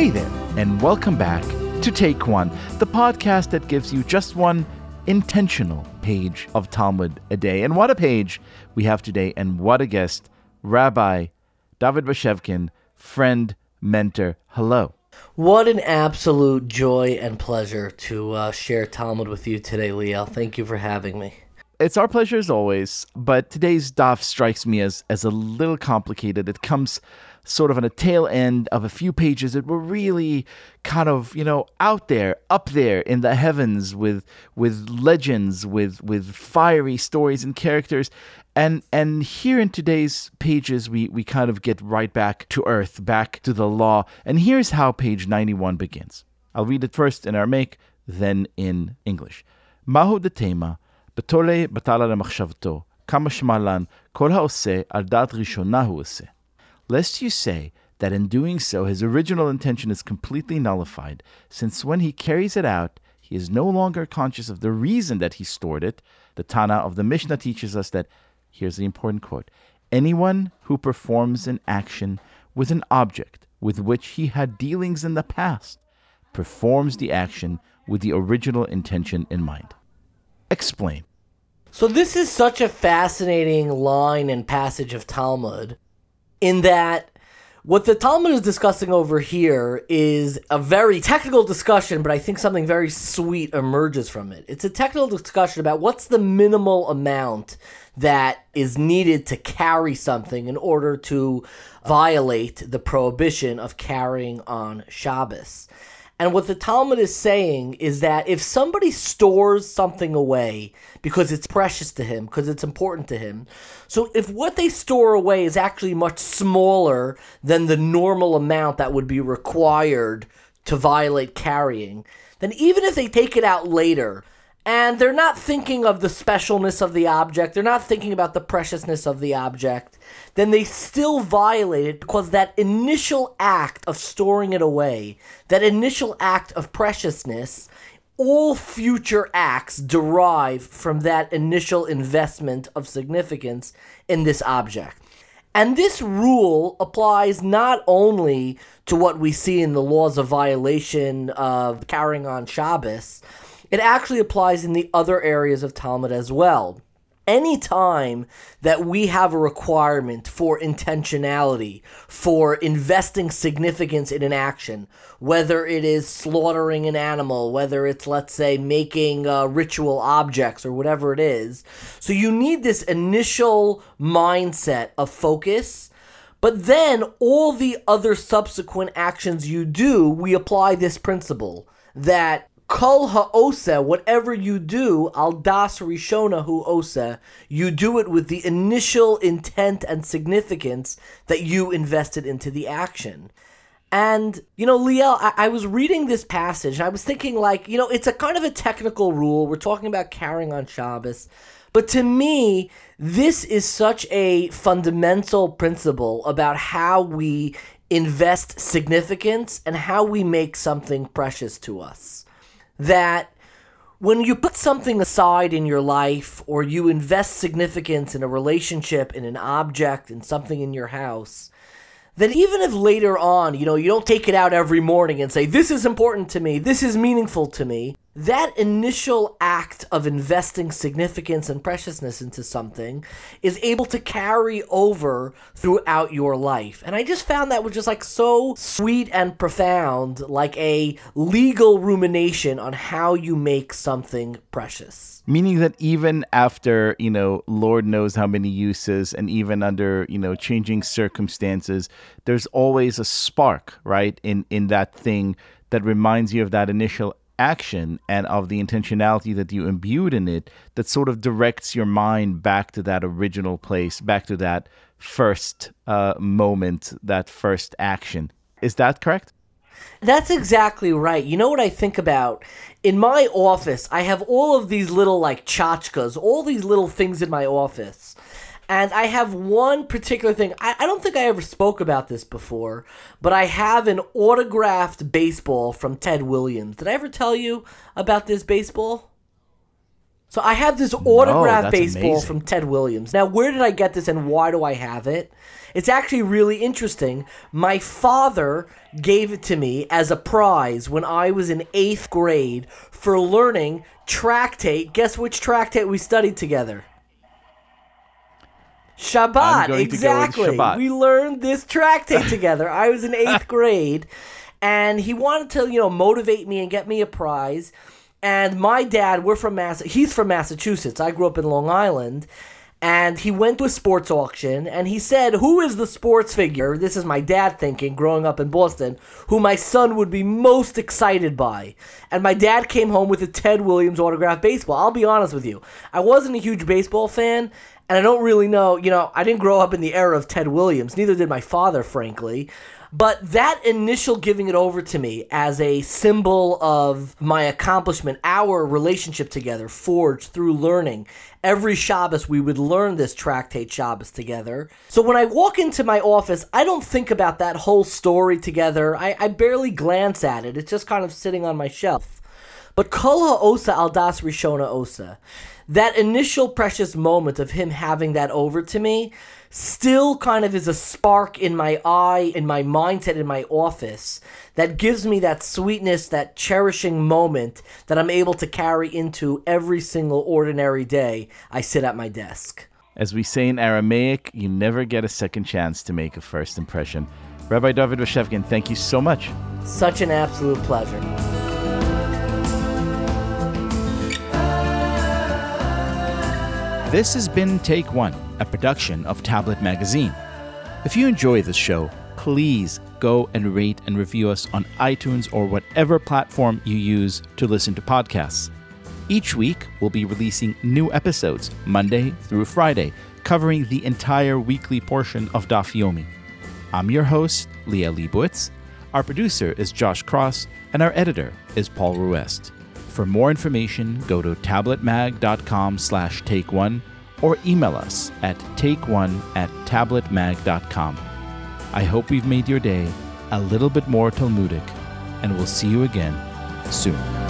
Hey there, and welcome back to Take One, the podcast that gives you just one intentional page of Talmud a day. And what a page we have today, and what a guest, Rabbi David Bashevkin, friend, mentor. Hello. What an absolute joy and pleasure to uh, share Talmud with you today, Liel. Thank you for having me. It's our pleasure as always, but today's daf strikes me as, as a little complicated. It comes sort of on a tail end of a few pages that were really kind of you know out there up there in the heavens with with legends with with fiery stories and characters and and here in today's pages we we kind of get right back to earth back to the law and here's how page 91 begins i'll read it first in aramaic then in english mahu de tema בתולה בטלה למחשבתו, כמה שמלן, כל העושה על דעת ראשונה הוא עושה lest you say that in doing so his original intention is completely nullified, since when he carries it out, he is no longer conscious of the reason that he stored it. The Tana of the Mishnah teaches us that, here's the important quote anyone who performs an action with an object with which he had dealings in the past performs the action with the original intention in mind. Explain. So, this is such a fascinating line and passage of Talmud in that what the Talmud is discussing over here is a very technical discussion, but I think something very sweet emerges from it. It's a technical discussion about what's the minimal amount that is needed to carry something in order to violate the prohibition of carrying on Shabbos. And what the Talmud is saying is that if somebody stores something away because it's precious to him, because it's important to him, so if what they store away is actually much smaller than the normal amount that would be required to violate carrying, then even if they take it out later, and they're not thinking of the specialness of the object, they're not thinking about the preciousness of the object, then they still violate it because that initial act of storing it away, that initial act of preciousness, all future acts derive from that initial investment of significance in this object. And this rule applies not only to what we see in the laws of violation of carrying on Shabbos, it actually applies in the other areas of Talmud as well. Any time that we have a requirement for intentionality, for investing significance in an action, whether it is slaughtering an animal, whether it's, let's say, making uh, ritual objects or whatever it is, so you need this initial mindset of focus. But then all the other subsequent actions you do, we apply this principle that Kol ha'osa, whatever you do, al das rishona hu you do it with the initial intent and significance that you invested into the action. And, you know, Liel, I, I, was reading this passage and I was thinking, like, you know, it's a kind of a technical rule. We're talking about carrying on Shabbos. But to me, this is such a fundamental principle about how we invest significance and how we make something precious to us that when you put something aside in your life or you invest significance in a relationship, in an object, in something in your house, that even if later on, you know, you don't take it out every morning and say, this is important to me, this is meaningful to me, that initial act of investing significance and preciousness into something is able to carry over throughout your life. And I just found that was just like so sweet and profound, like a legal rumination on how you make something precious. Meaning that even after, you know, Lord knows how many uses and even under, you know, changing circumstances, there's always a spark, right, in in that thing that reminds you of that initial action and of the intentionality that you imbued in it that sort of directs your mind back to that original place, back to that first uh, moment, that first action. Is that correct? That's exactly right. You know what I think about? In my office, I have all of these little like tchotchkes, all these little things in my office. And I have one particular thing. I, I don't think I ever spoke about this before, but I have an autographed baseball from Ted Williams. Did I ever tell you about this baseball? So I have this autographed that's baseball amazing. from Ted Williams. Now, where did I get this and why do I have it? It's actually really interesting. My father gave it to me as a prize when I was in eighth grade for learning tractate. Guess which tractate we studied together? Shabbat, I'm going to go exactly. Shabbat. We learned this tractate together. I was in eighth grade, and he wanted to, you know, motivate me and get me a prize. And my dad, we're from Mass. He's from Massachusetts. I grew up in Long Island, and he went to a sports auction and he said, "Who is the sports figure?" This is my dad thinking, growing up in Boston, who my son would be most excited by. And my dad came home with a Ted Williams autographed baseball. I'll be honest with you, I wasn't a huge baseball fan. And I don't really know, you know, I didn't grow up in the era of Ted Williams. Neither did my father, frankly. But that initial giving it over to me as a symbol of my accomplishment, our relationship together, forged through learning. Every Shabbos, we would learn this tractate Shabbos together. So when I walk into my office, I don't think about that whole story together. I, I barely glance at it, it's just kind of sitting on my shelf. But Kol Osa Aldas Rishona Osa, that initial precious moment of him having that over to me, still kind of is a spark in my eye, in my mindset, in my office that gives me that sweetness, that cherishing moment that I'm able to carry into every single ordinary day I sit at my desk. As we say in Aramaic, you never get a second chance to make a first impression. Rabbi David Bashevkin, thank you so much. Such an absolute pleasure. This has been Take One, a production of Tablet Magazine. If you enjoy this show, please go and rate and review us on iTunes or whatever platform you use to listen to podcasts. Each week, we'll be releasing new episodes, Monday through Friday, covering the entire weekly portion of Daf Yomi. I'm your host, Liel Leibovitz. Our producer is Josh Cross, and our editor is Paul Ruest. For more information, go to tabletmag.com slash take one or email us at takeone at tabletmag.com. I hope we've made your day a little bit more Talmudic, and we'll see you again soon.